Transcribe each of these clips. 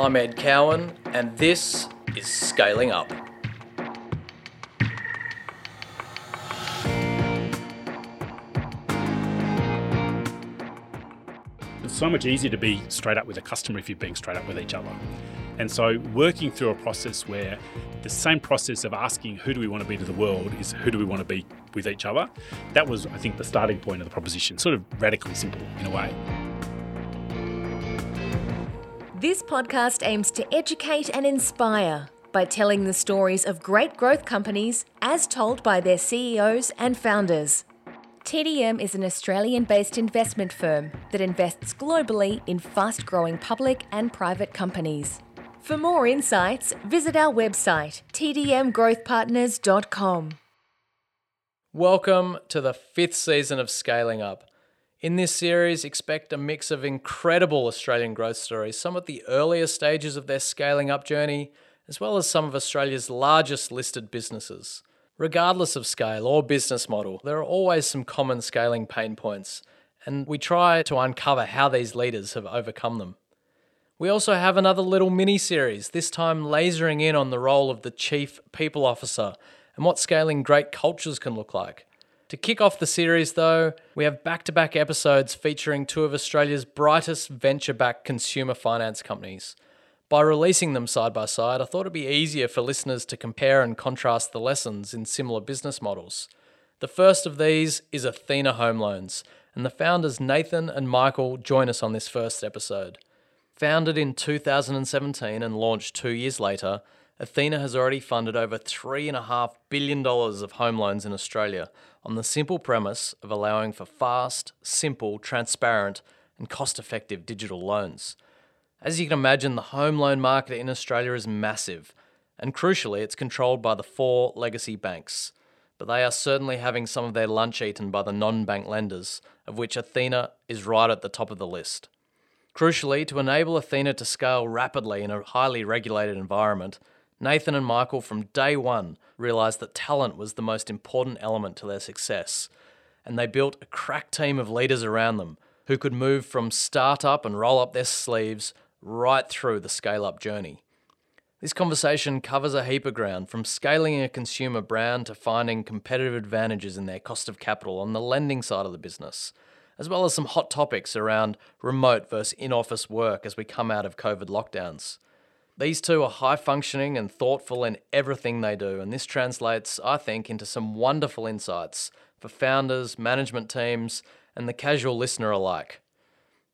I'm Ed Cowan, and this is Scaling Up. It's so much easier to be straight up with a customer if you're being straight up with each other. And so, working through a process where the same process of asking who do we want to be to the world is who do we want to be with each other, that was, I think, the starting point of the proposition. Sort of radically simple in a way. This podcast aims to educate and inspire by telling the stories of great growth companies as told by their CEOs and founders. TDM is an Australian based investment firm that invests globally in fast growing public and private companies. For more insights, visit our website, tdmgrowthpartners.com. Welcome to the fifth season of Scaling Up. In this series, expect a mix of incredible Australian growth stories, some at the earlier stages of their scaling up journey, as well as some of Australia's largest listed businesses. Regardless of scale or business model, there are always some common scaling pain points, and we try to uncover how these leaders have overcome them. We also have another little mini series, this time lasering in on the role of the Chief People Officer and what scaling great cultures can look like. To kick off the series, though, we have back to back episodes featuring two of Australia's brightest venture backed consumer finance companies. By releasing them side by side, I thought it'd be easier for listeners to compare and contrast the lessons in similar business models. The first of these is Athena Home Loans, and the founders Nathan and Michael join us on this first episode. Founded in 2017 and launched two years later, Athena has already funded over $3.5 billion of home loans in Australia on the simple premise of allowing for fast, simple, transparent, and cost effective digital loans. As you can imagine, the home loan market in Australia is massive, and crucially, it's controlled by the four legacy banks. But they are certainly having some of their lunch eaten by the non bank lenders, of which Athena is right at the top of the list. Crucially, to enable Athena to scale rapidly in a highly regulated environment, Nathan and Michael from day one realised that talent was the most important element to their success, and they built a crack team of leaders around them who could move from start-up and roll up their sleeves right through the scale up journey. This conversation covers a heap of ground from scaling a consumer brand to finding competitive advantages in their cost of capital on the lending side of the business, as well as some hot topics around remote versus in office work as we come out of COVID lockdowns. These two are high functioning and thoughtful in everything they do, and this translates, I think, into some wonderful insights for founders, management teams, and the casual listener alike.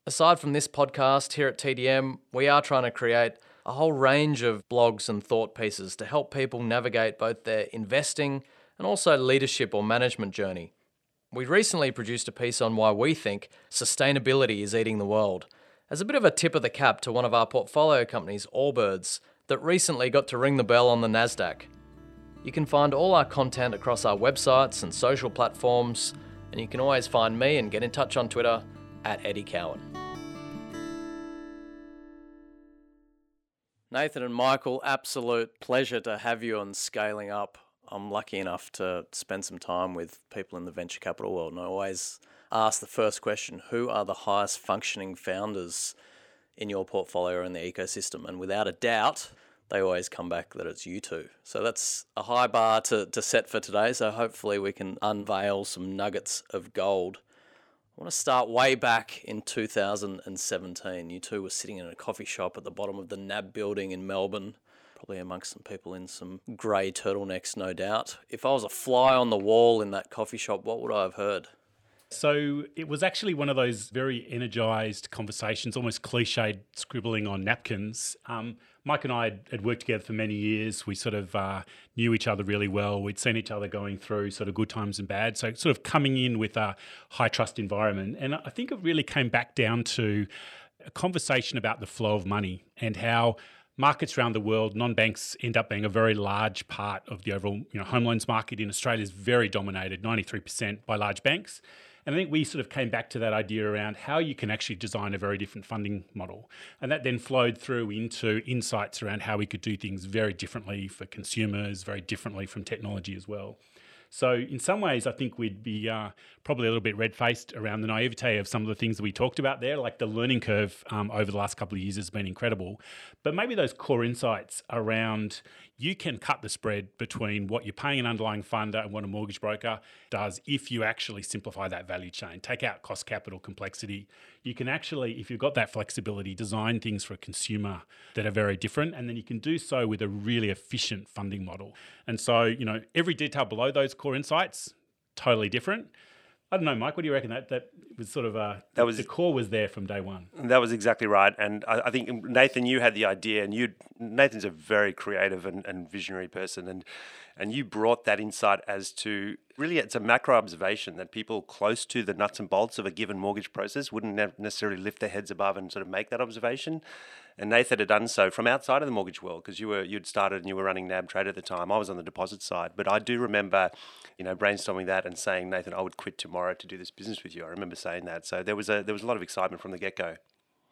Aside from this podcast here at TDM, we are trying to create a whole range of blogs and thought pieces to help people navigate both their investing and also leadership or management journey. We recently produced a piece on why we think sustainability is eating the world, as a bit of a tip of the cap to one of our portfolio companies, Allbirds, that recently got to ring the bell on the NASDAQ. You can find all our content across our websites and social platforms, and you can always find me and get in touch on Twitter at Eddie Cowan. Nathan and Michael, absolute pleasure to have you on Scaling Up. I'm lucky enough to spend some time with people in the venture capital world, and I always ask the first question who are the highest functioning founders in your portfolio in the ecosystem? And without a doubt, they always come back that it's you two. So that's a high bar to, to set for today. So hopefully we can unveil some nuggets of gold. I want to start way back in 2017. You two were sitting in a coffee shop at the bottom of the NAB building in Melbourne, probably amongst some people in some grey turtlenecks, no doubt. If I was a fly on the wall in that coffee shop, what would I have heard? So it was actually one of those very energized conversations, almost cliched scribbling on napkins. Um, Mike and I had, worked together for many years. We sort of uh, knew each other really well. We'd seen each other going through sort of good times and bad. So, sort of coming in with a high trust environment. And I think it really came back down to a conversation about the flow of money and how markets around the world, non-banks end up being a very large part of the overall you know, home loans market in Australia is very dominated, 93% by large banks. And I think we sort of came back to that idea around how you can actually design a very different funding model. And that then flowed through into insights around how we could do things very differently for consumers, very differently from technology as well. So, in some ways, I think we'd be uh, probably a little bit red faced around the naivete of some of the things that we talked about there. Like the learning curve um, over the last couple of years has been incredible. But maybe those core insights around you can cut the spread between what you're paying an underlying funder and what a mortgage broker does if you actually simplify that value chain, take out cost capital complexity. You can actually, if you've got that flexibility, design things for a consumer that are very different. And then you can do so with a really efficient funding model. And so, you know, every detail below those core insights, totally different. I don't know, Mike. What do you reckon? That that was sort of uh, that was the core was there from day one. That was exactly right, and I, I, think Nathan, you had the idea, and you Nathan's a very creative and, and visionary person, and and you brought that insight as to really it's a macro observation that people close to the nuts and bolts of a given mortgage process wouldn't necessarily lift their heads above and sort of make that observation. And Nathan had done so from outside of the mortgage world because you were you'd started and you were running NAB Trade at the time. I was on the deposit side, but I do remember, you know, brainstorming that and saying, Nathan, I would quit tomorrow to do this business with you. I remember saying that. So there was a there was a lot of excitement from the get go.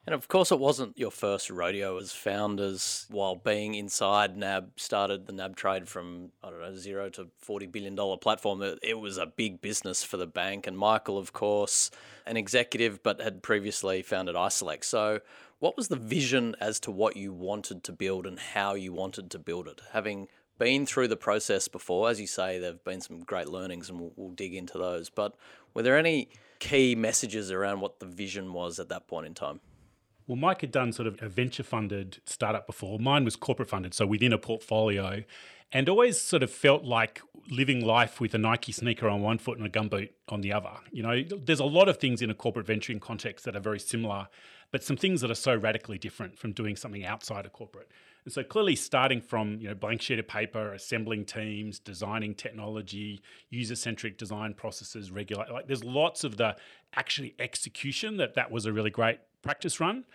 And of course, it wasn't your first rodeo as founders. While being inside NAB, started the NAB trade from I don't know zero to forty billion dollar platform. It was a big business for the bank. And Michael, of course, an executive, but had previously founded iSelect. So, what was the vision as to what you wanted to build and how you wanted to build it? Having been through the process before, as you say, there have been some great learnings, and we'll, we'll dig into those. But were there any key messages around what the vision was at that point in time? Well, Mike had done sort of a venture funded startup before. Mine was corporate funded, so within a portfolio, and always sort of felt like living life with a Nike sneaker on one foot and a gumboot on the other. You know, there's a lot of things in a corporate venturing context that are very similar, but some things that are so radically different from doing something outside of corporate. And so clearly starting from, you know, blank sheet of paper, assembling teams, designing technology, user-centric design processes, regulate like there's lots of the actually execution that that was a really great practice run.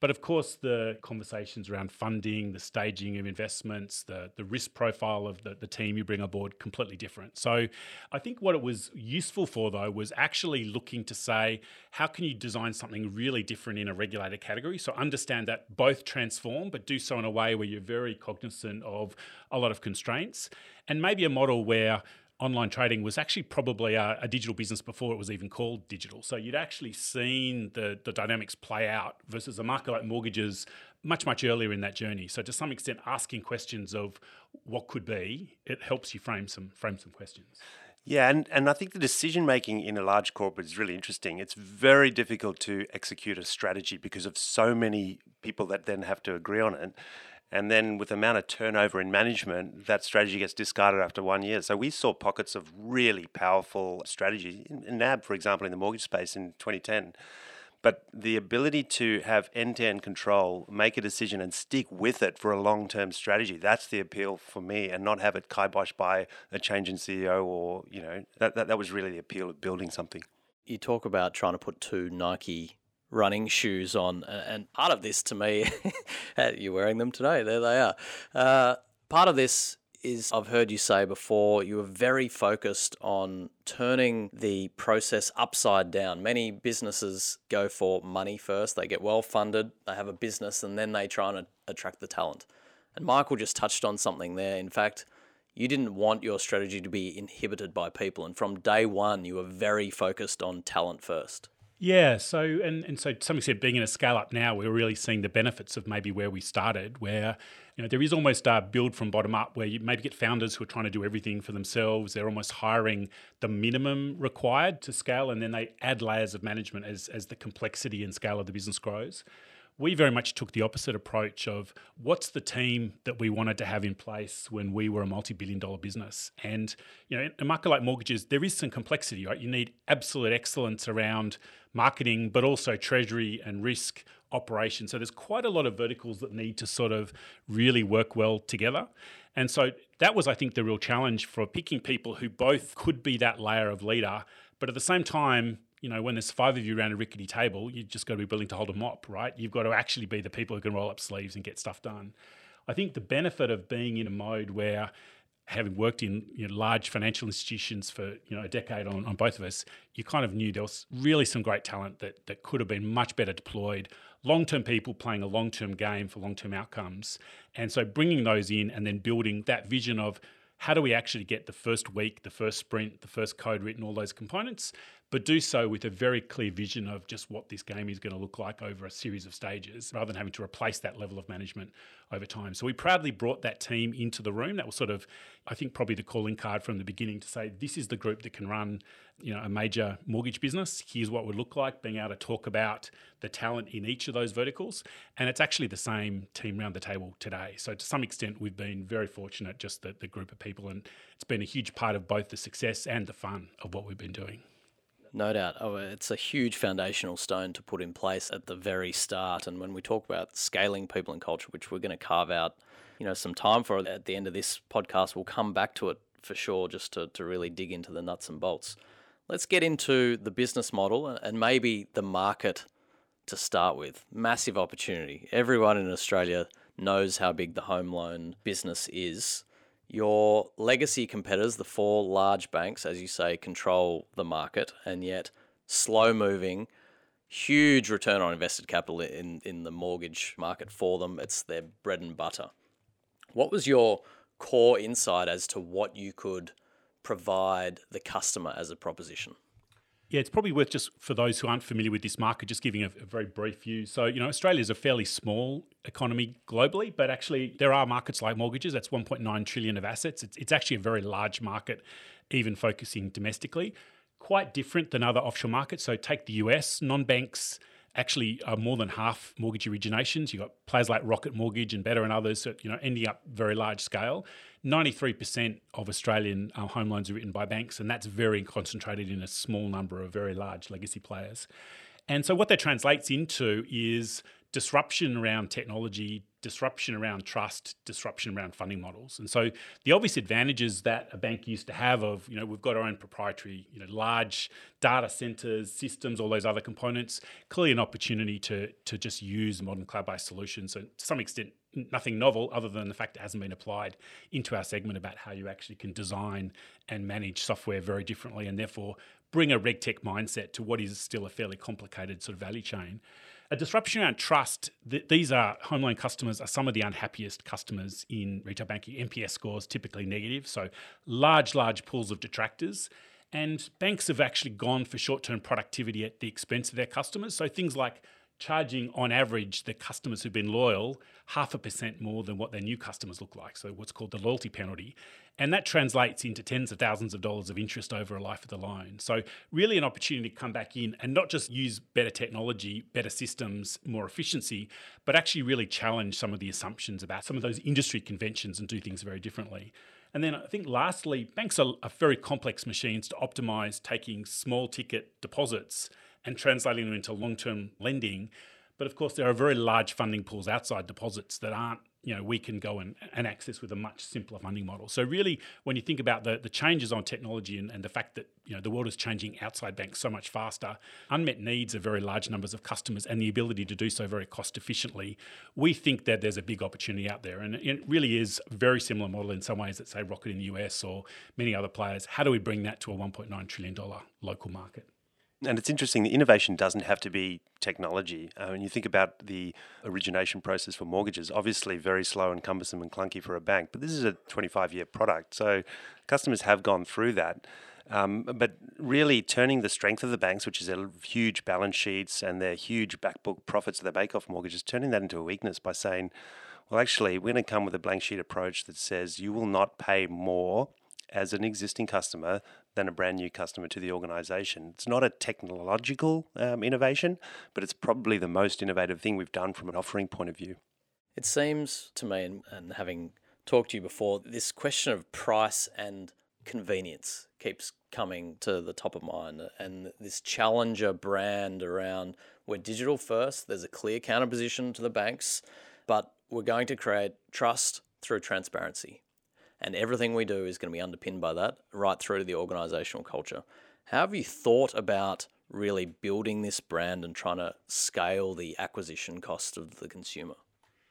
But of course, the conversations around funding, the staging of investments, the, the risk profile of the, the team you bring aboard, completely different. So I think what it was useful for, though, was actually looking to say, how can you design something really different in a regulated category? So understand that both transform, but do so in a way where you're very cognizant of a lot of constraints. And maybe a model where online trading was actually probably a, a, digital business before it was even called digital. So you'd actually seen the, the dynamics play out versus a market like mortgages much, much earlier in that journey. So to some extent, asking questions of what could be, it helps you frame some frame some questions. Yeah, and, and I think the decision making in a large corporate is really interesting. It's very difficult to execute a strategy because of so many people that then have to agree on it. And then with the amount of turnover in management, that strategy gets discarded after one year. So we saw pockets of really powerful strategy in, NAB, for example, in the mortgage space in 2010. But the ability to have end to end control, make a decision and stick with it for a long term strategy, that's the appeal for me and not have it kiboshed by a change in CEO or, you know, that, that, that was really the appeal of building something. You talk about trying to put two Nike running shoes on. And part of this to me, you're wearing them today, there they are. Uh, part of this is I've heard you say before you were very focused on turning the process upside down. Many businesses go for money first, they get well funded, they have a business, and then they try and attract the talent. And Michael just touched on something there. In fact, you didn't want your strategy to be inhibited by people. And from day one, you were very focused on talent first. Yeah, so and and so to some extent, being in a scale up now, we're really seeing the benefits of maybe where we started, where you know there is almost a build from bottom up, where you maybe get founders who are trying to do everything for themselves. They're almost hiring the minimum required to scale, and then they add layers of management as as the complexity and scale of the business grows we very much took the opposite approach of what's the team that we wanted to have in place when we were a multi-billion dollar business? And you know in a market like mortgages there is some complexity right? You need absolute excellence around marketing but also treasury and risk operations. So there's quite a lot of verticals that need to sort of really work well together. And so that was i think the real challenge for picking people who both could be that layer of leader but at the same time you know, when there's five of you around a rickety table, you just got to be willing to hold a mop, right? You've got to actually be the people who can roll up sleeves and get stuff done. I think the benefit of being in a mode where having worked in you know, large financial institutions for you know a decade on, on both of us, you kind of knew there was really some great talent that that could have been much better deployed. Long-term people playing a long-term game for long-term outcomes, and so bringing those in and then building that vision of how do we actually get the first week, the first sprint, the first code written, all those components, but do so with a very clear vision of just what this game is going to look like over a series of stages rather than having to replace that level of management over time. So we proudly brought that team into the room. That was sort of, I think, probably the calling card from the beginning to say this is the group that can run, you know, a major mortgage business. Here's what it would look like, being able to talk about the talent in each of those verticals. And it's actually the same team around the table today. So to some extent, we've been very fortunate, just the, the group of people, and it's been a huge part of both the success and the fun of what we've been doing. No doubt. Oh, it's a huge foundational stone to put in place at the very start. And when we talk about scaling people and culture, which we're going to carve out, you know, some time for at the end of this podcast, we'll come back to it for sure, just to, to really dig into the nuts and bolts. Let's get into the business model and maybe the market to start with. Massive opportunity. Everyone in Australia knows how big the home loan business is. Your legacy competitors, the four large banks, as you say, control the market, and yet slow moving, huge return on invested capital in, in the mortgage market for them. It's their bread and butter. What was your core insight as to what you could provide the customer as a proposition? Yeah, it's probably worth just for those who aren't familiar with this market, just giving a, a, very brief view. So, you know, Australia is a fairly small economy globally, but actually there are markets like mortgages. That's 1.9 trillion of assets. It's, it's actually a very large market, even focusing domestically. Quite different than other offshore markets. So, take the US, non banks actually are more than half mortgage originations. You've got players like Rocket Mortgage and Better and others, that, you know, ending up very large scale. 93% of Australian uh, home loans are written by banks, and that's very concentrated in a small number of very large legacy players. And so, what that translates into is disruption around technology, disruption around trust, disruption around funding models. And so the obvious advantages that a bank used to have of, you know, we've got our own proprietary, you know, large data centers, systems, all those other components, clearly an opportunity to to just use modern cloud-based solutions. So to some extent, nothing novel other than the fact it hasn't been applied into our segment about how you actually can design and manage software very differently and therefore bring a regtech mindset to what is still a fairly complicated sort of value chain. A disruption around trust, th- these are home loan customers are some of the unhappiest customers in retail banking. NPS scores typically negative, so large, large pools of detractors. And banks have actually gone for short term productivity at the expense of their customers. So things like charging on average the customers who've been loyal half a percent more than what their new customers look like. So what's called the loyalty penalty. And that translates into tens of thousands of dollars of interest over a life of the loan. So really an opportunity to come back in and not just use better technology, better systems, more efficiency, but actually really challenge some of the assumptions about some of those industry conventions and do things very differently. And then I think lastly, banks are, are very complex machines to optimize taking small ticket deposits and translating them into long term lending. But of course, there are very large funding pools outside deposits that aren't, you know, we can go and, and access with a much simpler funding model. So really, when you think about the, the changes on technology and, and the fact that, you know, the world is changing outside banks so much faster, unmet needs of very large numbers of customers and the ability to do so very cost efficiently, we think that there's a big opportunity out there. And it really is a very similar model in some ways that say Rocket in the US or many other players. How do we bring that to a $1.9 trillion local market? And it's interesting, the innovation doesn't have to be technology. Uh, when you think about the origination process for mortgages, obviously very slow and cumbersome and clunky for a bank, but this is a 25 year product. So customers have gone through that. Um, but really turning the strength of the banks, which is their huge balance sheets and their huge backbook profits of their bake-off mortgages, turning that into a weakness by saying, well, actually, we're going to come with a blank sheet approach that says you will not pay more as an existing customer than a brand new customer to the organization. It's not a technological um, innovation, but it's probably the most innovative thing we've done from an offering point of view. It seems to me, and, and having talked to you before, this question of price and convenience keeps coming to the top of mind. And this challenger brand around we're digital first, there's a clear counterposition to the banks, but we're going to create trust through transparency and everything we do is going to be underpinned by that right through to the organizational culture. How have you thought about really building this brand and trying to scale the acquisition cost of the consumer?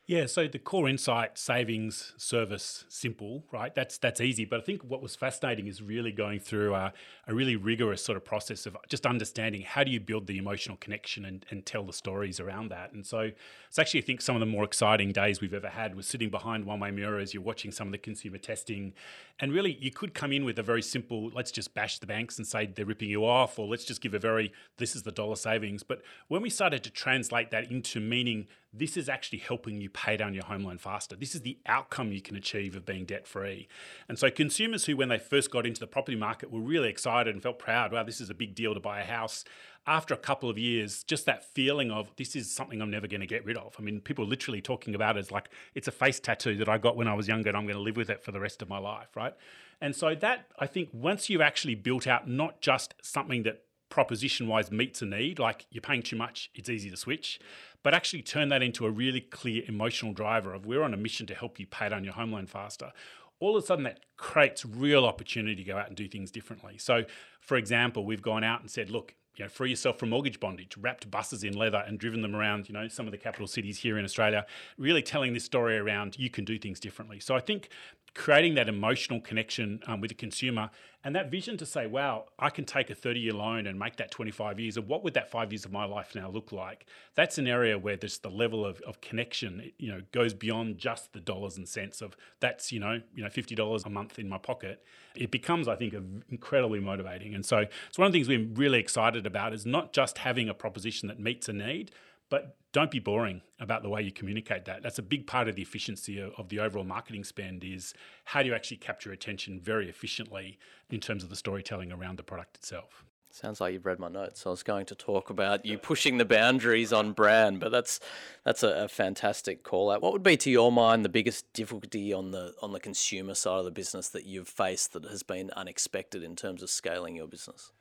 Yeah, so the core insight savings service simple, right? That's that's easy. But I think what was fascinating is really going through a, a really rigorous sort of process of just understanding how do you build the emotional connection and, and tell the stories around that. And so it's actually I think some of the more exciting days we've ever had was sitting behind one way mirrors, you're watching some of the consumer testing, and really you could come in with a very simple, let's just bash the banks and say they're ripping you off, or let's just give a very this is the dollar savings. But when we started to translate that into meaning this is actually helping you pay down your home loan faster. This is the outcome you can achieve of being debt free. And so, consumers who, when they first got into the property market, were really excited and felt proud wow, this is a big deal to buy a house. After a couple of years, just that feeling of this is something I'm never going to get rid of. I mean, people are literally talking about it as like it's a face tattoo that I got when I was younger and I'm going to live with it for the rest of my life, right? And so, that I think once you've actually built out not just something that proposition wise meets a need, like you're paying too much, it's easy to switch, but actually turn that into a really clear emotional driver of we're on a mission to help you pay down your home loan faster. All of a sudden, that creates real opportunity to go out and do things differently. So, for example, we've gone out and said, look, you know, free yourself from mortgage bondage, wrapped buses in leather and driven them around, you know, some of the capital cities here in Australia, really telling this story around you can do things differently. So I think creating that emotional connection um, with the consumer and that vision to say, wow, I can take a 30 year loan and make that 25 years. And what would that five years of my life now look like? That's an area where there's the level of, of connection, you know, goes beyond just the dollars and cents of that's, you know, you know, $50 a month in my pocket. It becomes, I think, incredibly motivating. And so it's one of the things we're really excited about is not just having a proposition that meets a need, but don't be boring about the way you communicate that. That's a big part of the efficiency of, of, the overall marketing spend is how do you actually capture attention very efficiently in terms of the storytelling around the product itself. Sounds like you've read my notes. I was going to talk about you pushing the boundaries on brand, but that's that's a, a fantastic call out. What would be to your mind the biggest difficulty on the on the consumer side of the business that you've faced that has been unexpected in terms of scaling your business?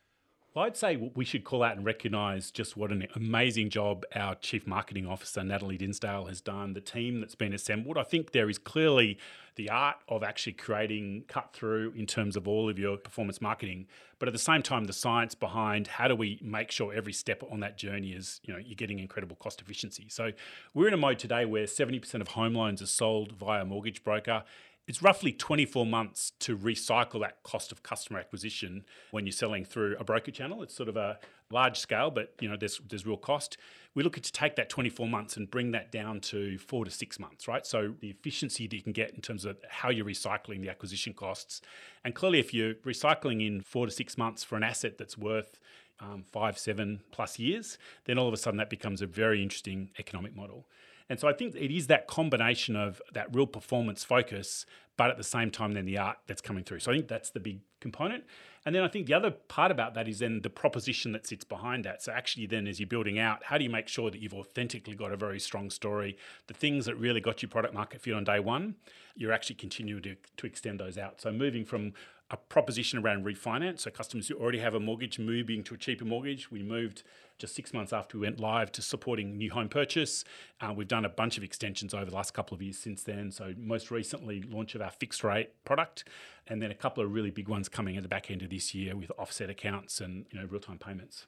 I'd say we should call out and recognise just what an amazing job our Chief Marketing Officer, Natalie Dinsdale, has done, the team that's been assembled. I think there is clearly the art of actually creating cut through in terms of all of your performance marketing, but at the same time, the science behind how do we make sure every step on that journey is, you know, you're getting incredible cost efficiency. So we're in a mode today where 70% of home loans are sold via a mortgage broker it's roughly 24 months to recycle that cost of customer acquisition when you're selling through a broker channel. It's sort of a large scale, but you know there's there's real cost. We look to take that 24 months and bring that down to four to six months, right? So the efficiency that you can get in terms of how you're recycling the acquisition costs, and clearly if you're recycling in four to six months for an asset that's worth um, five, seven plus years, then all of a sudden that becomes a very interesting economic model. And so I think it is that combination of that real performance focus, but at the same time, then the art that's coming through. So I think that's the big component. And then I think the other part about that is then the proposition that sits behind that. So actually, then as you're building out, how do you make sure that you've authentically got a very strong story? The things that really got your product market fit on day one, you're actually continuing to, to extend those out. So moving from a proposition around refinance. So customers who already have a mortgage moving to a cheaper mortgage. We moved just six months after we went live to supporting new home purchase. Uh, we've done a bunch of extensions over the last couple of years since then. So most recently, launch of our fixed rate product, and then a couple of really big ones coming at the back end of this year with offset accounts and you know real time payments.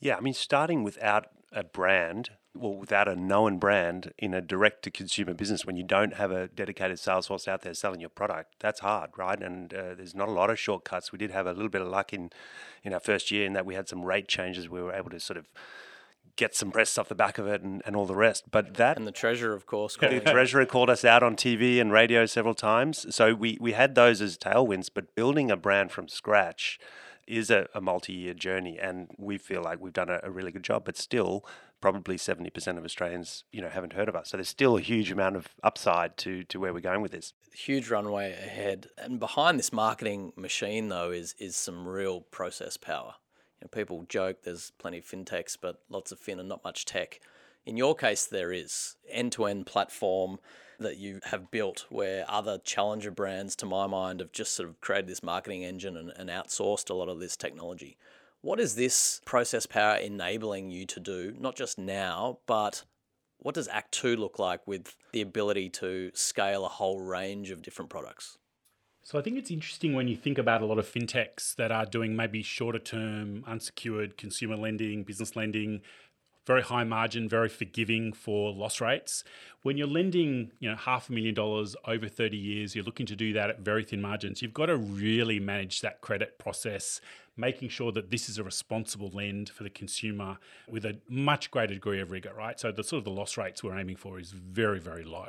Yeah, I mean, starting without a brand, well, without a known brand in a direct to consumer business, when you don't have a dedicated sales force out there selling your product, that's hard, right? And uh, there's not a lot of shortcuts. We did have a little bit of luck in, in our first year in that we had some rate changes. We were able to sort of get some press off the back of it and, and all the rest. But that and the treasurer, of course, the treasurer called us out on TV and radio several times. So we we had those as tailwinds. But building a brand from scratch is a, a multi-year journey, and we feel like we've done a, a really good job. But still, probably 70% of Australians, you know, haven't heard of us. So there's still a huge amount of upside to to where we're going with this. Huge runway ahead. And behind this marketing machine though is is some real process power. You know, people joke there's plenty of fintechs, but lots of fin and not much tech. In your case, there is end-to-end platform that you have built where other challenger brands, to my mind, have just sort of created this marketing engine and, and outsourced a lot of this technology. What is this process power enabling you to do, not just now, but what does Act 2 look like with the ability to scale a whole range of different products? So I think it's interesting when you think about a lot of fintechs that are doing maybe shorter term, unsecured consumer lending, business lending, very high margin, very forgiving for loss rates. When you're lending, you know, half a million dollars over 30 years, you're looking to do that at very thin margins. You've got to really manage that credit process, making sure that this is a responsible lend for the consumer with a much greater degree of rigor, right? So the sort of the loss rates we're aiming for is very, very low.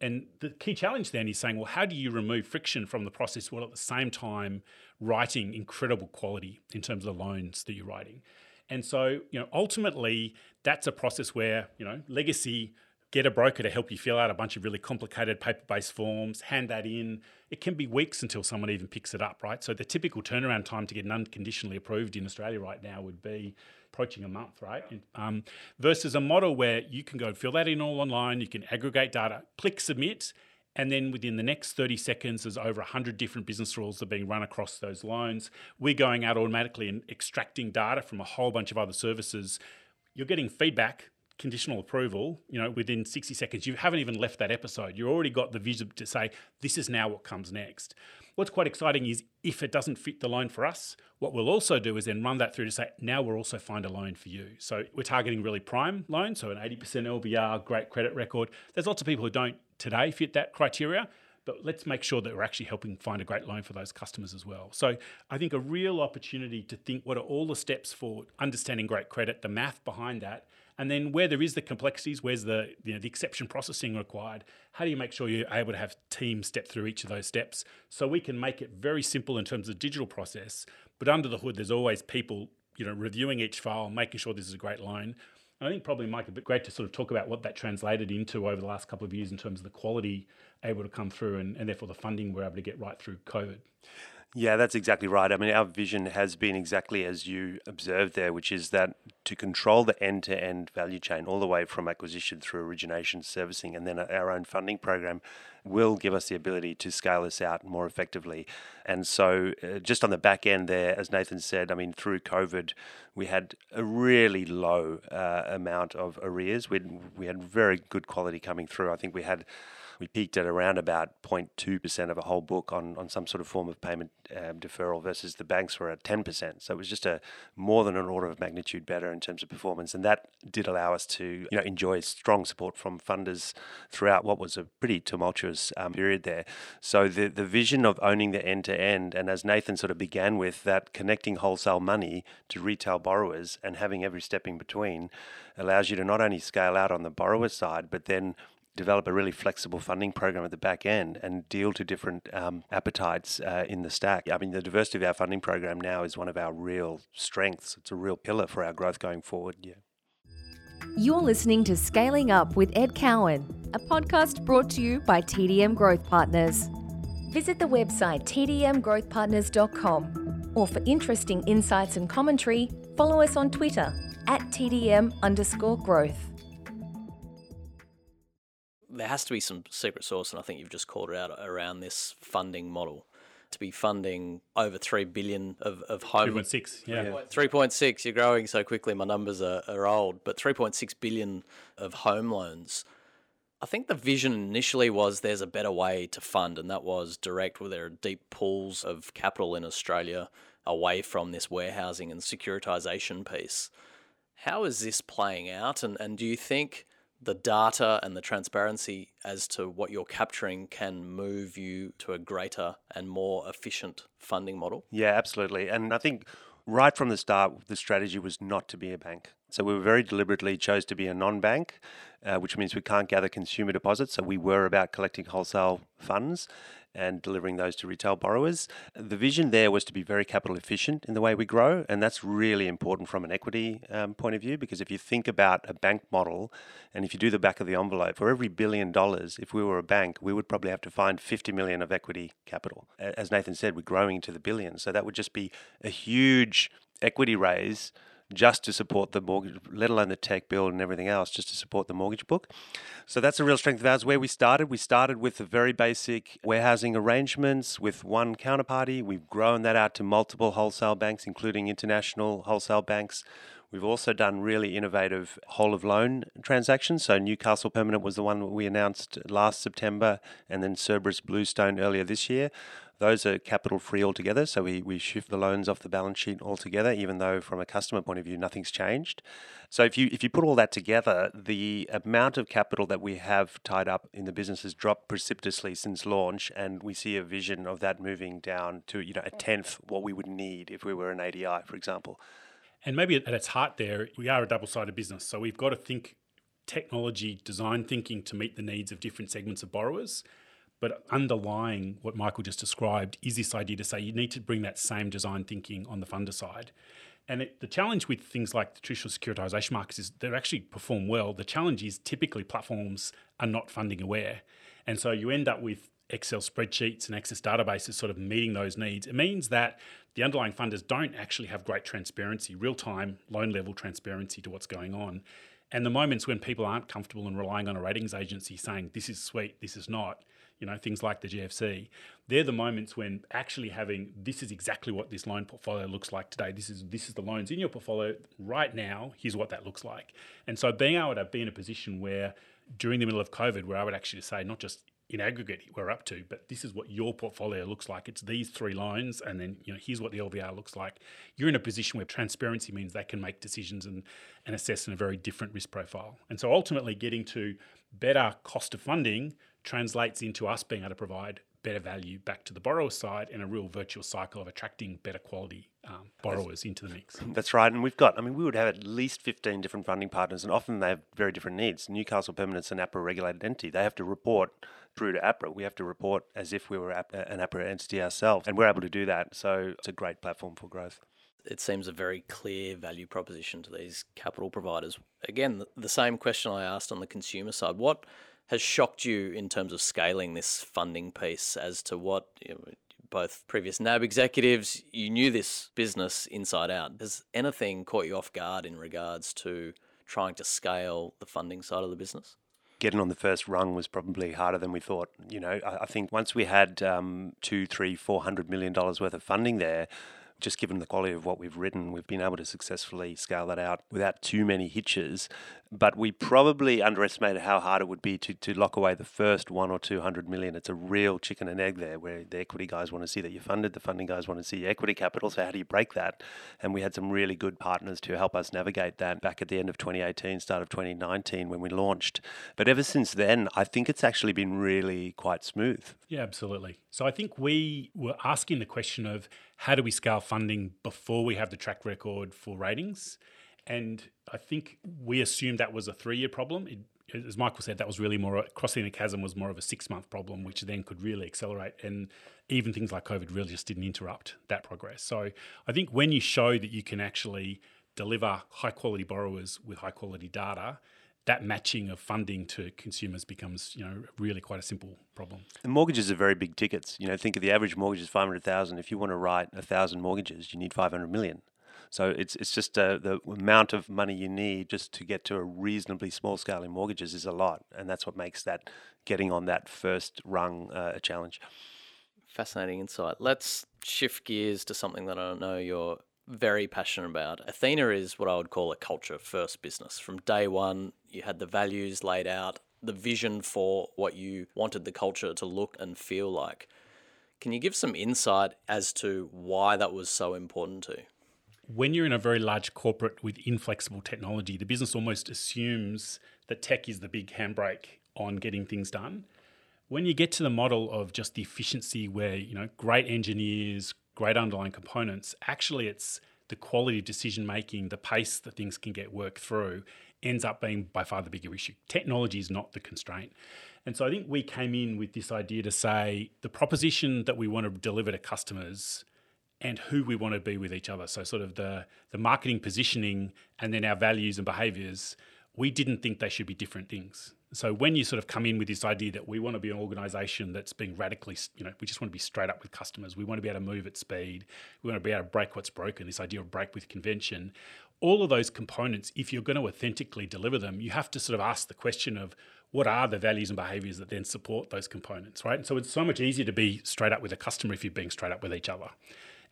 And the key challenge then is saying, well, how do you remove friction from the process while at the same time writing incredible quality in terms of the loans that you're writing? And so, you know, ultimately, that's a process where, you know, legacy, get a broker to help you fill out a bunch of really complicated paper based forms, hand that in. It can be weeks until someone even picks it up, right? So the typical turnaround time to get an unconditionally approved in Australia right now would be approaching a month, right? Um, versus a model where you can go fill that in all online, you can aggregate data, click submit, and then within the next 30 seconds, there's over 100 different business rules that are being run across those loans. We're going out automatically and extracting data from a whole bunch of other services. You're getting feedback, conditional approval, you know, within 60 seconds. You haven't even left that episode. You've already got the vision to say, this is now what comes next. What's quite exciting is if it doesn't fit the loan for us, what we'll also do is then run that through to say, now we'll also find a loan for you. So we're targeting really prime loans, so an 80% LVR, great credit record. There's lots of people who don't today fit that criteria, but let's make sure that we're actually helping find a great loan for those customers as well. So I think a real opportunity to think what are all the steps for understanding great credit, the math behind that, and then where there is the complexities, where's the you know the exception processing required? How do you make sure you're able to have teams step through each of those steps so we can make it very simple in terms of digital process, but under the hood there's always people you know reviewing each file, making sure this is a great loan. I think probably Mike, it'd be great to sort of talk about what that translated into over the last couple of years in terms of the quality able to come through and, and therefore the funding we're able to get right through COVID. Yeah, that's exactly right. I mean, our vision has been exactly as you observed there, which is that to control the end to end value chain, all the way from acquisition through origination, servicing, and then our own funding program, will give us the ability to scale this out more effectively. And so, uh, just on the back end there, as Nathan said, I mean, through COVID, we had a really low uh, amount of arrears. we we had very good quality coming through. I think we had we peaked at around about 0.2% of a whole book on, on some sort of form of payment um, deferral versus the banks were at 10%. So it was just a more than an order of magnitude better in terms of performance. And that did allow us to you know enjoy strong support from funders throughout what was a pretty tumultuous um, period there. So the, the vision of owning the end to end, and as Nathan sort of began with, that connecting wholesale money to retail borrowers and having every step in between allows you to not only scale out on the borrower side, but then develop a really flexible funding program at the back end and deal to different um, appetites uh, in the stack. I mean, the diversity of our funding program now is one of our real strengths. It's a real pillar for our growth going forward. Yeah. You're listening to Scaling Up with Ed Cowan, a podcast brought to you by TDM Growth Partners. Visit the website tdmgrowthpartners.com or for interesting insights and commentary, follow us on Twitter at TDM underscore growth there has to be some secret sauce, and I think you've just called it out around this funding model. To be funding over three billion of, of home. Three point six, yeah. Three point six. You're growing so quickly. My numbers are, are old, but three point six billion of home loans. I think the vision initially was there's a better way to fund, and that was direct, where there are deep pools of capital in Australia away from this warehousing and securitization piece. How is this playing out, and, and do you think the data and the transparency as to what you're capturing can move you to a greater and more efficient funding model? Yeah, absolutely. And I think right from the start, the strategy was not to be a bank. So we very deliberately chose to be a non-bank, uh, which means we can't gather consumer deposits. So we were about collecting wholesale funds and delivering those to retail borrowers. The vision there was to be very capital efficient in the way we grow, and that's really important from an equity um, point of view because if you think about a bank model, and if you do the back of the envelope, for every billion dollars, if we were a bank, we would probably have to find 50 million of equity capital. As Nathan said, we're growing to the billions, so that would just be a huge equity raise just to support the mortgage, let alone the tech build and everything else, just to support the mortgage book. So that's a real strength of ours. Where we started, we started with the very basic warehousing arrangements with one counterparty. We've grown that out to multiple wholesale banks, including international wholesale banks. We've also done really innovative whole of loan transactions. So Newcastle Permanent was the one we announced last September, and then Cerberus Bluestone earlier this year. Those are capital free altogether, so we, we shift the loans off the balance sheet altogether, even though from a customer point of view nothing's changed. So if you if you put all that together, the amount of capital that we have tied up in the business has dropped precipitously since launch, and we see a vision of that moving down to you know a tenth what we would need if we were an ADI, for example. And maybe at its heart, there we are a double-sided business, so we've got to think technology design thinking to meet the needs of different segments of borrowers but underlying what Michael just described is this idea to say you need to bring that same design thinking on the funder side. And it, the challenge with things like the traditional securitization markets is they actually perform well. The challenge is typically platforms are not funding aware. And so you end up with Excel spreadsheets and Access databases sort of meeting those needs. It means that the underlying funders don't actually have great transparency, real time, loan level transparency to what's going on. And the moments when people aren't comfortable and relying on a ratings agency saying, this is sweet, this is not, you know, things like the GFC, they're the moments when actually having this is exactly what this loan portfolio looks like today. This is this is the loans in your portfolio right now. Here's what that looks like. And so being able to be in a position where during the middle of COVID, where I would actually say not just in aggregate we're up to, but this is what your portfolio looks like. It's these three loans, and then you know here's what the LVR looks like. You're in a position where transparency means they can make decisions and, and assess in a very different risk profile. And so ultimately getting to better cost of funding translates into us being able to provide better value back to the borrower side and a real virtuous cycle of attracting better quality um, borrowers into the mix. That's right. And we've got, I mean, we would have at least 15 different funding partners, and often they have very different needs. Newcastle Permanent's an APRA regulated entity. They have to report through to APRA. We have to report as if we were an APRA entity ourselves, and we're able to do that. So it's a great platform for growth. It seems a very clear value proposition to these capital providers. Again, the same question I asked on the consumer side. What has shocked you in terms of scaling this funding piece as to what you know, both previous NAB executives, you knew this business inside out. Has anything caught you off guard in regards to trying to scale the funding side of the business? Getting on the first rung was probably harder than we thought. You know, I, think once we had um, two, three, four hundred million dollars worth of funding there, just given the quality of what we've written, we've been able to successfully scale that out without too many hitches. But we probably underestimated how hard it would be to, to lock away the first one or two hundred million. It's a real chicken and egg there, where the equity guys want to see that you're funded, the funding guys want to see equity capital. So how do you break that? And we had some really good partners to help us navigate that back at the end of 2018, start of 2019 when we launched. But ever since then, I think it's actually been really quite smooth. Yeah, absolutely. So I think we were asking the question of how do we scale funding before we have the track record for ratings? And I think we assumed that was a three year problem. It, as Michael said, that was really more crossing the chasm was more of a six month problem, which then could really accelerate. And even things like COVID really just didn't interrupt that progress. So I think when you show that you can actually deliver high quality borrowers with high quality data, that matching of funding to consumers becomes, you know, really quite a simple problem. And mortgages are very big tickets. You know, think of the average mortgage is five hundred thousand. If you want to write a thousand mortgages, you need five hundred million. So it's it's just uh, the amount of money you need just to get to a reasonably small scale in mortgages is a lot, and that's what makes that getting on that first rung uh, a challenge. Fascinating insight. Let's shift gears to something that I know you're very passionate about. Athena is what I would call a culture first business. From day one, you had the values laid out, the vision for what you wanted the culture to look and feel like. Can you give some insight as to why that was so important to you? When you're in a very large corporate with inflexible technology, the business almost assumes that tech is the big handbrake on getting things done. When you get to the model of just the efficiency where, you know, great engineers, great underlying components, actually it's the quality of decision making, the pace that things can get worked through ends up being by far the bigger issue. Technology is not the constraint. And so I think we came in with this idea to say the proposition that we want to deliver to customers and who we want to be with each other. So sort of the the marketing positioning and then our values and behaviors, we didn't think they should be different things. So when you sort of come in with this idea that we want to be an organization that's being radically, you know, we just want to be straight up with customers. We want to be able to move at speed. We want to be able to break what's broken, this idea of break with convention. All of those components, if you're going to authentically deliver them, you have to sort of ask the question of what are the values and behaviors that then support those components, right? And so it's so much easier to be straight up with a customer if you're being straight up with each other.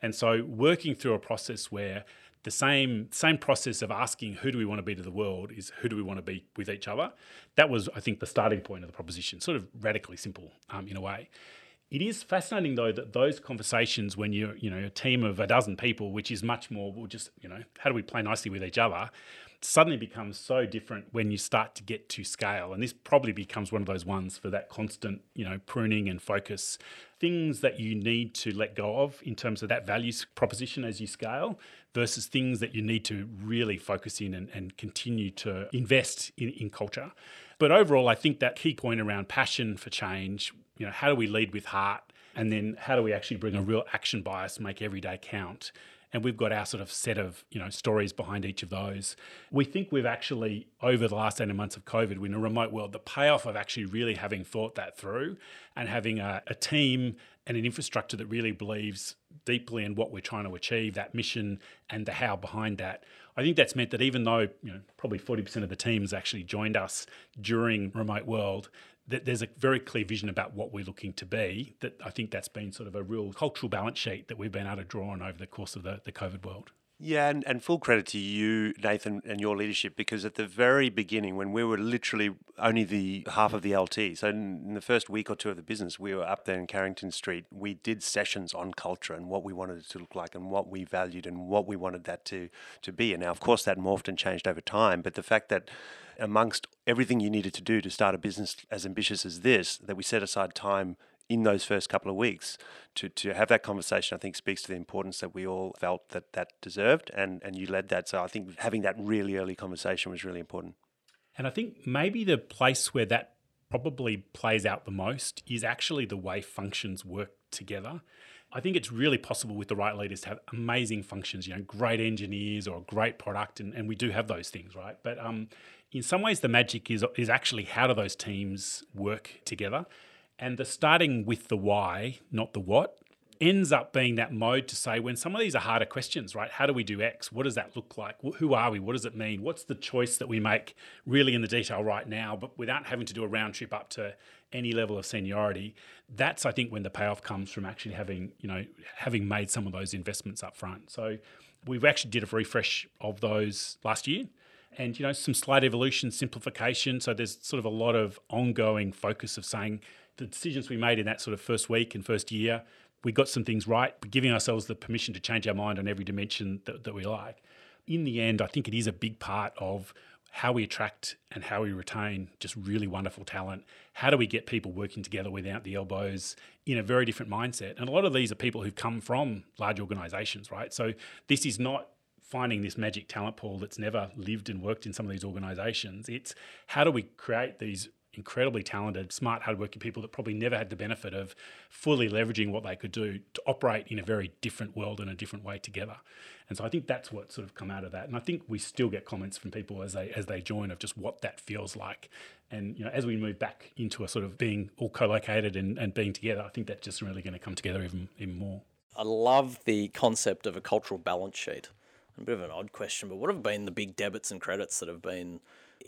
And so, working through a process where the same same process of asking who do we want to be to the world is who do we want to be with each other. That was, I think, the starting point of the proposition. Sort of radically simple um, in a way. It is fascinating though that those conversations when you're you know a team of a dozen people, which is much more well, just you know how do we play nicely with each other, suddenly becomes so different when you start to get to scale. And this probably becomes one of those ones for that constant you know pruning and focus, things that you need to let go of in terms of that value proposition as you scale versus things that you need to really focus in and, and continue to invest in, in culture. But overall, I think that key point around passion for change, you know, how do we lead with heart? And then how do we actually bring a real action bias, make every day count? And we've got our sort of set of you know stories behind each of those. We think we've actually over the last 18 months of COVID, we're in a remote world, the payoff of actually really having thought that through and having a, a team and an infrastructure that really believes deeply in what we're trying to achieve, that mission and the how behind that. I think that's meant that even though you know probably 40% of the teams actually joined us during remote world, there's a very clear vision about what we're looking to be. That I think that's been sort of a real cultural balance sheet that we've been able to draw on over the course of the, the COVID world. Yeah, and, and full credit to you, Nathan, and your leadership, because at the very beginning, when we were literally only the half of the LT, so in, in, the first week or two of the business, we were up there in Carrington Street. We did sessions on culture and what we wanted it to look like and what we valued and what we wanted that to, to be. And now, of course, that morphed and changed over time. But the fact that amongst everything you needed to do to start a business as ambitious as this, that we set aside time in those first couple of weeks to, to have that conversation, I think speaks to the importance that we all felt that that deserved, and, and you led that. So I think having that really early conversation was really important. And I think maybe the place where that probably plays out the most is actually the way functions work together. I think it's really possible with the right leaders to have amazing functions, you know, great engineers or a great product, and, and we do have those things, right? But um, in some ways, the magic is is actually how do those teams work together, and the starting with the why, not the what, ends up being that mode to say when some of these are harder questions, right? How do we do X? What does that look like? Who are we? What does it mean? What's the choice that we make really in the detail right now, but without having to do a round trip up to any level of seniority? That's I think when the payoff comes from actually having you know having made some of those investments up front. So we've actually did a refresh of those last year and you know some slight evolution simplification so there's sort of a lot of ongoing focus of saying the decisions we made in that sort of first week and first year we got some things right but giving ourselves the permission to change our mind on every dimension that, that we like in the end i think it is a big part of how we attract and how we retain just really wonderful talent. How do we get people working together without the elbows in a very different mindset? And a lot of these are people who've come from large organizations, right? So this is not finding this magic talent pool that's never lived and worked in some of these organizations. It's how do we create these incredibly talented, smart, hardworking people that probably never had the benefit of fully leveraging what they could do to operate in a very different world and a different way together. And so I think that's what sort of come out of that. And I think we still get comments from people as they as they join of just what that feels like. And you know, as we move back into a sort of being all co-located and, and being together, I think that's just really going to come together even even more. I love the concept of a cultural balance sheet a bit of an odd question, but what have been the big debits and credits that have been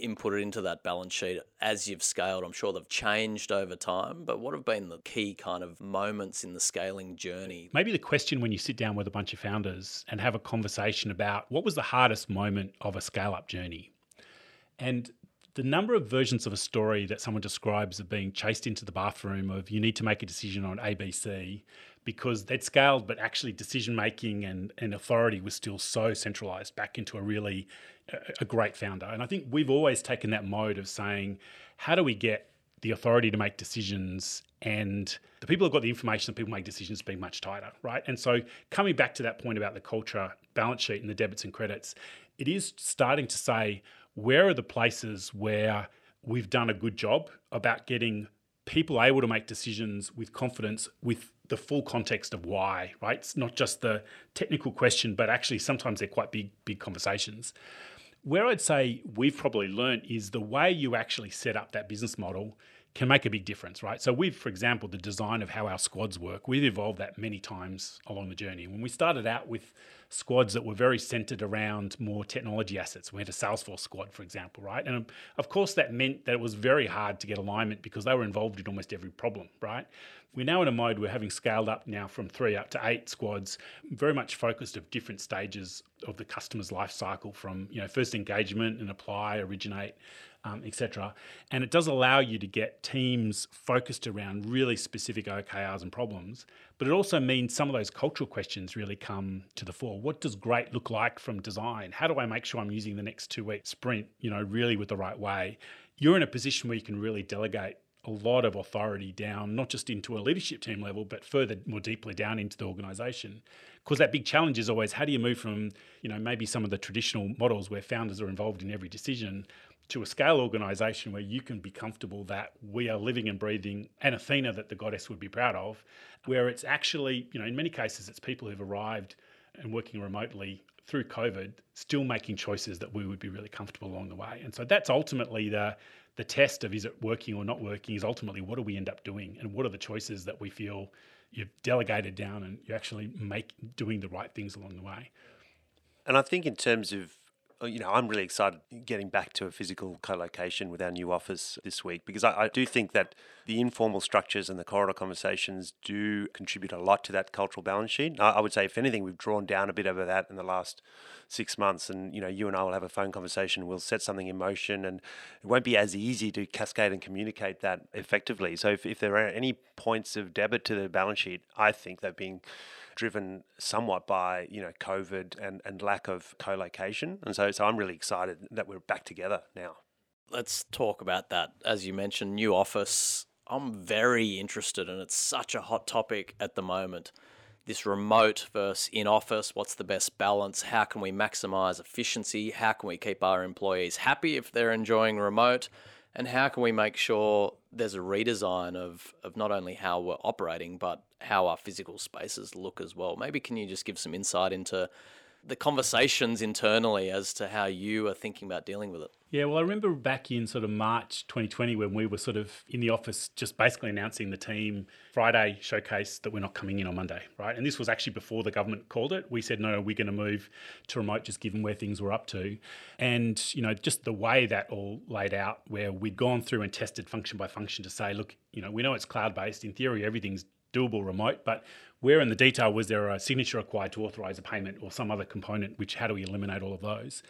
inputted into that balance sheet as you've scaled? I'm sure they've changed over time, but what have been the key kind of moments in the scaling journey? Maybe the question when you sit down with a bunch of founders and have a conversation about what was the hardest moment of a scale up journey? And the number of versions of a story that someone describes of being chased into the bathroom of you need to make a decision on ABC because they'd scaled, but actually decision making and, and authority was still so centralized back into a really a, a great founder. And I think we've always taken that mode of saying, how do we get the authority to make decisions and the people who've got the information that people make decisions being much tighter, right? And so coming back to that point about the culture balance sheet and the debits and credits, it is starting to say where are the places where we've done a good job about getting people able to make decisions with confidence with the full context of why, right? It's not just the technical question, but actually sometimes they're quite big, big conversations. Where I'd say we've probably learned is the way you actually set up that business model can make a big difference, right? So we've, for example, the design of how our squads work, we've evolved that many times along the journey. When we started out with squads that were very centered around more technology assets. We had a Salesforce squad, for example, right? And of course, that meant that it was very hard to get alignment because they were involved in almost every problem, right? We're now in a mode where having scaled up now from three up to eight squads, very much focused of different stages of the customer's life cycle from you know first engagement and apply, originate, um, etc. And it does allow you to get teams focused around really specific OKRs and problems. But it also means some of those cultural questions really come to the fore. What does great look like from design? How do I make sure I'm using the next two week sprint, you know, really with the right way? You're in a position where you can really delegate a lot of authority down, not just into a leadership team level, but further more deeply down into the organization. Because that big challenge is always how do you move from, you know, maybe some of the traditional models where founders are involved in every decision to a scale organization where you can be comfortable that we are living and breathing an Athena that the goddess would be proud of, where it's actually, you know, in many cases, it's people who've arrived and working remotely through COVID, still making choices that we would be really comfortable along the way. And so that's ultimately the the test of is it working or not working is ultimately what do we end up doing and what are the choices that we feel you've delegated down and you actually make doing the right things along the way. And I think in terms of Uh, you know, I'm really excited getting back to a physical co-location with our new office this week because I, I, do think that the informal structures and the corridor conversations do contribute a lot to that cultural balance sheet. I, I would say, if anything, we've drawn down a bit over that in the last six months. And you know, you and I will have a phone conversation. We'll set something in motion, and it won't be as easy to cascade and communicate that effectively. So, if, if there are any points of debit to the balance sheet, I think they've been driven somewhat by you know COVID and, and lack of co-location, and so so I'm really excited that we're back together now. Let's talk about that. As you mentioned, new office. I'm very interested, and it's such a hot topic at the moment. This remote versus in office, what's the best balance? How can we maximize efficiency? How can we keep our employees happy if they're enjoying remote? And how can we make sure there's a redesign of, of not only how we're operating, but how our physical spaces look as well? Maybe can you just give some insight into the conversations internally as to how you are thinking about dealing with it? Yeah, well, I remember back in sort of March 2020 when we were sort of in the office just basically announcing the team Friday showcase that we're not coming in on Monday, right? And this was actually before the government called it. We said, no, we're going to move to remote just given where things were up to. And, you know, just the way that all laid out, where we'd gone through and tested function by function to say, look, you know, we know it's cloud based. In theory, everything's doable remote, but where in the detail was there a signature required to authorize a payment or some other component, which how do we eliminate all of those?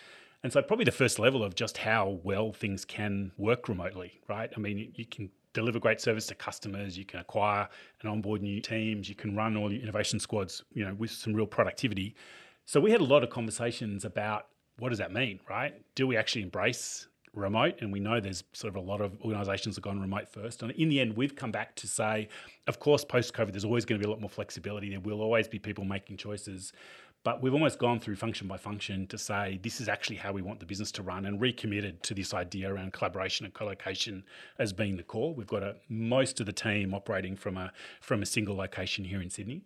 And so, probably the first level of just how well things can work remotely, right? I mean, you can deliver great service to customers, you can acquire and onboard new teams, you can run all your innovation squads, you know, with some real productivity. So, we had a lot of conversations about what does that mean, right? Do we actually embrace remote? And we know there's sort of a lot of organizations that have gone remote first. And in the end, we've come back to say, of course, post COVID, there's always going to be a lot more flexibility. There will always be people making choices. But we've almost gone through function by function to say this is actually how we want the business to run and recommitted to this idea around collaboration and co-location as being the core. We've got a, most of the team operating from a from a single location here in Sydney.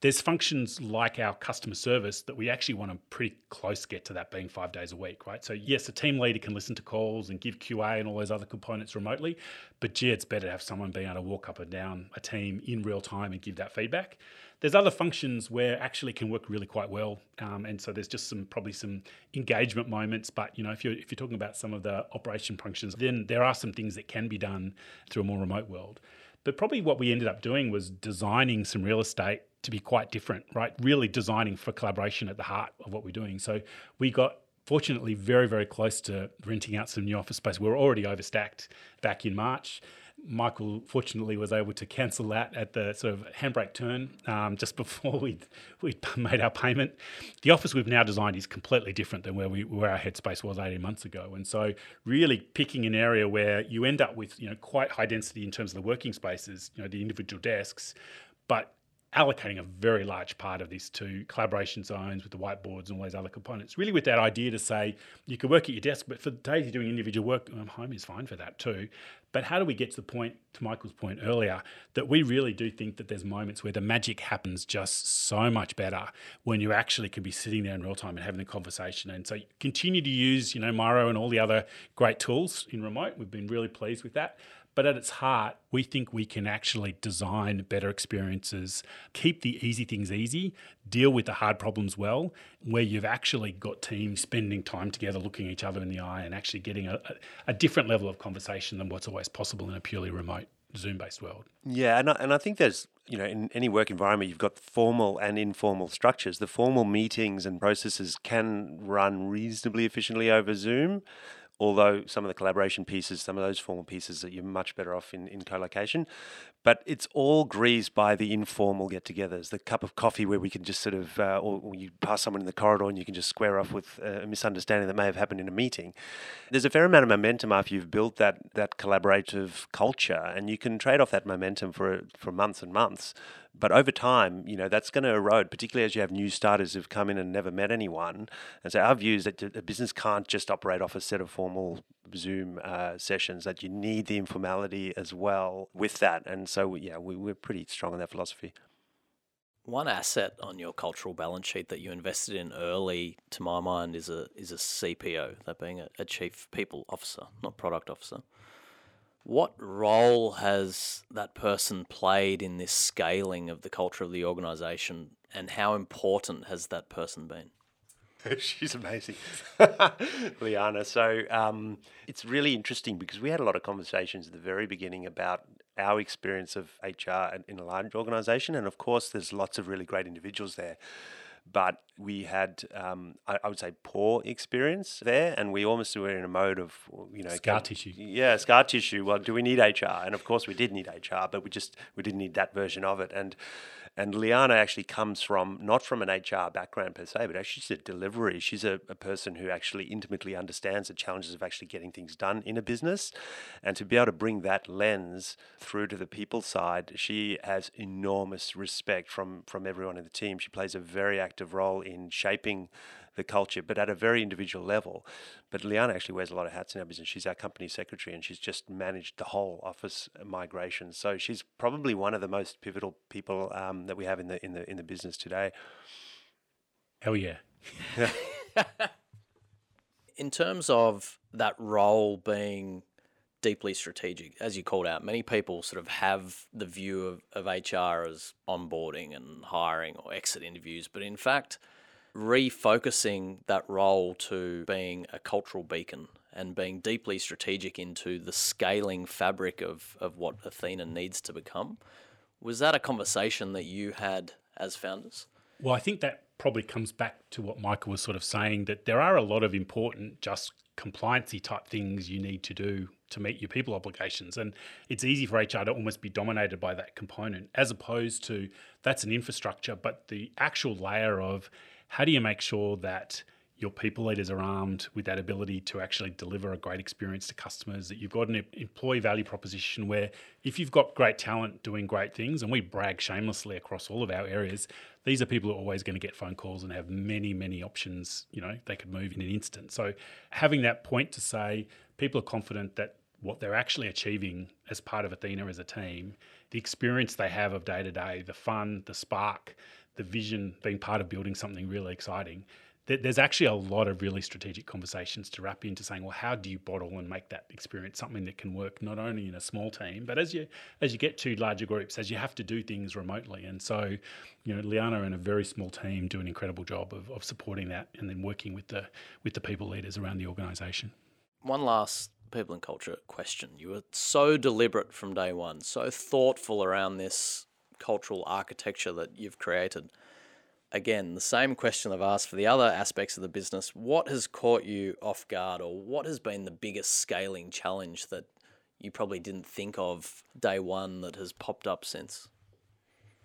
There's functions like our customer service that we actually want to pretty close get to that being five days a week, right? So yes, a team leader can listen to calls and give QA and all those other components remotely, but gee, it's better to have someone being able to walk up and down a team in real time and give that feedback. There's other functions where actually can work really quite well, um, and so there's just some probably some engagement moments. But you know, if you're if you're talking about some of the operation functions, then there are some things that can be done through a more remote world. But probably what we ended up doing was designing some real estate to be quite different, right? Really designing for collaboration at the heart of what we're doing. So we got fortunately very, very close to renting out some new office space. We were already overstacked back in March. Michael fortunately was able to cancel that at the sort of handbrake turn um, just before we we made our payment. The office we've now designed is completely different than where we where our headspace was 18 months ago, and so really picking an area where you end up with you know quite high density in terms of the working spaces, you know the individual desks, but allocating a very large part of this to collaboration zones with the whiteboards and all those other components. Really, with that idea to say you can work at your desk, but for the days you're doing individual work, um, home is fine for that too. But how do we get to the point, to Michael's point earlier, that we really do think that there's moments where the magic happens just so much better when you actually can be sitting there in real time and having the conversation. And so continue to use, you know, Miro and all the other great tools in remote. We've been really pleased with that. But at its heart, we think we can actually design better experiences, keep the easy things easy, deal with the hard problems well, where you've actually got teams spending time together, looking each other in the eye, and actually getting a, a different level of conversation than what's always possible in a purely remote Zoom based world. Yeah, and I, and I think there's, you know, in any work environment, you've got formal and informal structures. The formal meetings and processes can run reasonably efficiently over Zoom although some of the collaboration pieces, some of those formal pieces that you're much better off in, in co-location. But it's all greased by the informal get-togethers, the cup of coffee where we can just sort of, uh, or, or, you pass someone in the corridor and you can just square off with a misunderstanding that may have happened in a meeting. There's a fair amount of momentum after you've built that that collaborative culture, and you can trade off that momentum for for months and months. But over time, you know, that's going to erode, particularly as you have new starters who've come in and never met anyone. And so our view is that a business can't just operate off a set of formal Zoom uh, sessions, that you need the informality as well with that. And so, yeah, we, we're pretty strong on that philosophy. One asset on your cultural balance sheet that you invested in early, to my mind, is a is a CPO, that being a, a chief people officer, not product officer. What role has that person played in this scaling of the culture of the organization, and how important has that person been? She's amazing, Liana. So um, it's really interesting because we had a lot of conversations at the very beginning about our experience of HR in a large organization. And of course, there's lots of really great individuals there but we had, um, I, I, would say, poor experience there, and we almost were in a mode of, you know, scar tissue. Yeah, scar tissue. Well, do we need HR? And of course, we did need HR, but we just we didn't need that version of it. And and Liana actually comes from not from an HR background per se, but actually she's a delivery. She's a, a person who actually intimately understands the challenges of actually getting things done in a business. And to be able to bring that lens through to the people side, she has enormous respect from, from everyone in the team. She plays a very active role in shaping the culture, but at a very individual level. But Liana actually wears a lot of hats in our business. She's our company secretary and she's just managed the whole office migration. So she's probably one of the most pivotal people um, that we have in the in the in the business today. Hell yeah. in terms of that role being deeply strategic, as you called out, many people sort of have the view of, of HR as onboarding and hiring or exit interviews, but in fact, refocusing that role to being a cultural beacon and being deeply strategic into the scaling fabric of, of what Athena needs to become. Was that a conversation that you had as founders? Well, I think that probably comes back to what Michael was sort of saying that there are a lot of important, just compliancy type things you need to do to meet your people obligations. And it's easy for HR to almost be dominated by that component, as opposed to that's an infrastructure, but the actual layer of how do you make sure that your people leaders are armed with that ability to actually deliver a great experience to customers, that you've got an employee value proposition where if you've got great talent doing great things, and we brag shamelessly across all of our areas, these are people who are always going to get phone calls and have many, many options. You know, they could move in an instant. So having that point to say people are confident that what they're actually achieving as part of Athena as a team, the experience they have of day to day, the fun, the spark, the vision being part of building something really exciting, there's actually a lot of really strategic conversations to wrap into saying, well, how do you bottle and make that experience something that can work not only in a small team, but as you as you get to larger groups, as you have to do things remotely. And so, you know, Liana and a very small team do an incredible job of, of supporting that and then working with the with the people leaders around the organization. One last people and culture question. You were so deliberate from day one, so thoughtful around this cultural architecture that you've created. Again, the same question I've asked for the other aspects of the business. What has caught you off guard, or what has been the biggest scaling challenge that you probably didn't think of day one that has popped up since?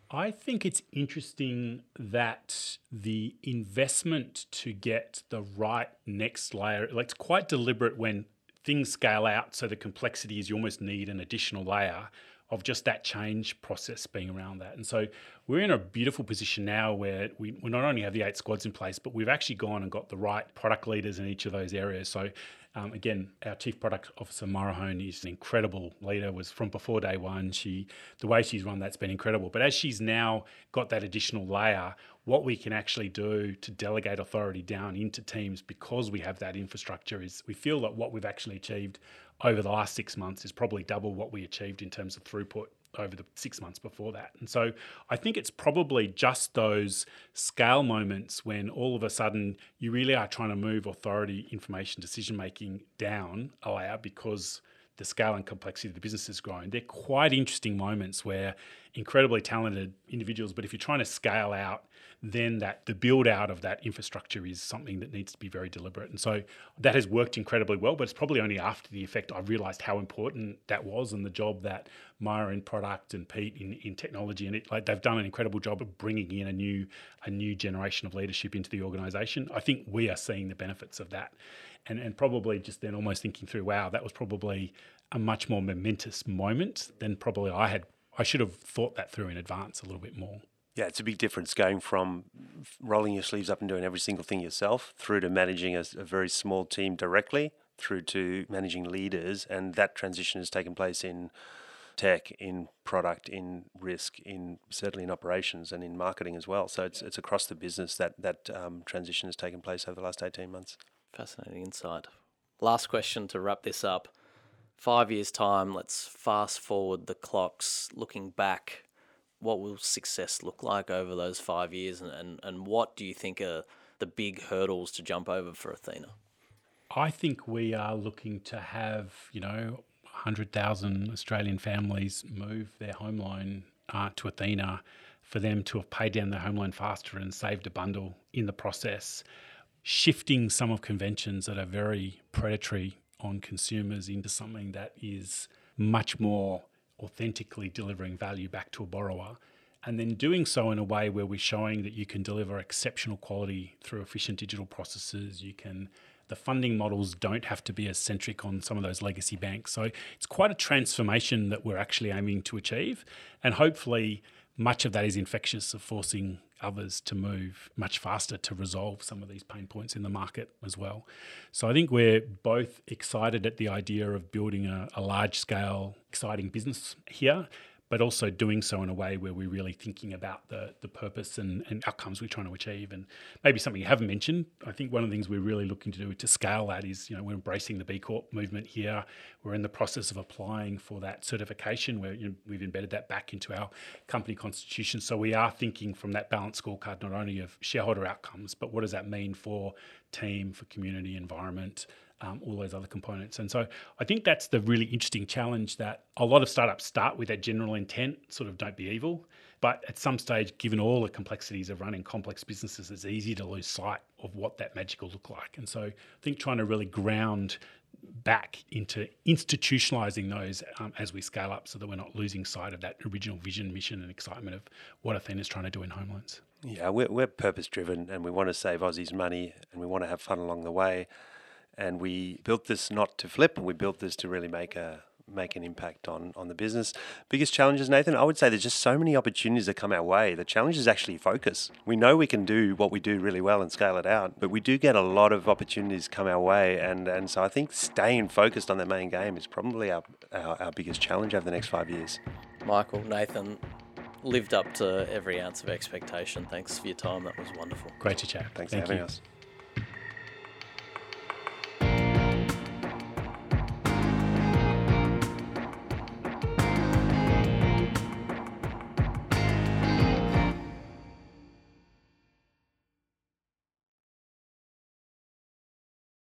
I think it's interesting that the investment to get the right next layer, like it's quite deliberate when things scale out. So the complexity is you almost need an additional layer of just that change process being around that. And so we're in a beautiful position now where we, we not only have the eight squads in place, but we've actually gone and got the right product leaders in each of those areas. So Um, again, our chief product officer Marahone is an incredible leader. Was from before day one. She the way she's run that's been incredible. But as she's now got that additional layer, what we can actually do to delegate authority down into teams because we have that infrastructure is we feel that what we've actually achieved over the last six months is probably double what we achieved in terms of throughput over the six months before that. And so I think it's probably just those scale moments when all of a sudden you really are trying to move authority, information, decision making down a layer because the scale and complexity of the business is growing. They're quite interesting moments where incredibly talented individuals, but if you're trying to scale out then that the build out of that infrastructure is something that needs to be very deliberate. And so that has worked incredibly well, but it's probably only after the effect I've realized how important that was and the job that Maya in product and Pete in, in technology and it like they've done an incredible job of bringing in a new a new generation of leadership into the organization. I think we are seeing the benefits of that. And and probably just then almost thinking through, wow, that was probably a much more momentous moment than probably I had I should have thought that through in advance a little bit more. Yeah, it's a big difference going from rolling your sleeves up and doing every single thing yourself through to managing a, a, very small team directly through to managing leaders. And that transition has taken place in tech, in product, in risk, in certainly in operations and in marketing as well. So it's, it's across the business that that um, transition has taken place over the last 18 months. Fascinating insight. Last question to wrap this up. Five years' time, let's fast forward the clocks, looking back what will success look like over those five years, and, and, and what do you think are the big hurdles to jump over for Athena? I think we are looking to have, you know, 100,000 Australian families move their home loan uh, to Athena for them to have paid down their home loan faster and saved a bundle in the process, shifting some of conventions that are very predatory on consumers into something that is much more authentically delivering value back to a borrower and then doing so in a way where we're showing that you can deliver exceptional quality through efficient digital processes. You can the funding models don't have to be as centric on some of those legacy banks. So it's quite a transformation that we're actually aiming to achieve and hopefully much of that is infectious of forcing others to move much faster to resolve some of these pain points in the market as well. So I think we're both excited at the idea of building a, a large scale, exciting business here but also doing so in a way where we're really thinking about the, the purpose and, and outcomes we're trying to achieve. And maybe something you haven't mentioned, I think one of the things we're really looking to do to scale that is, you know, we're embracing the B Corp movement here. We're in the process of applying for that certification where you know, we've embedded that back into our company constitution. So we are thinking from that balanced scorecard not only of shareholder outcomes, but what does that mean for team, for community, environment, um, all those other components. And so I think that's the really interesting challenge that a lot of startups start with that general intent, sort of don't be evil. But at some stage, given all the complexities of running complex businesses, it's easy to lose sight of what that magic will look like. And so I think trying to really ground back into institutionalizing those um, as we scale up so that we're not losing sight of that original vision, mission, and excitement of what Athena is trying to do in home loans. Yeah, we're, we're purpose driven and we want to save Aussies money and we want to have fun along the way. And we built this not to flip, we built this to really make a make an impact on on the business. Biggest challenges, Nathan, I would say there's just so many opportunities that come our way. The challenge is actually focus. We know we can do what we do really well and scale it out, but we do get a lot of opportunities come our way, and and so I think staying focused on the main game is probably our, our, our biggest challenge over the next five years. Michael, Nathan, lived up to every ounce of expectation. Thanks for your time. That was wonderful. Great to chat. Thanks Thank for having you. us.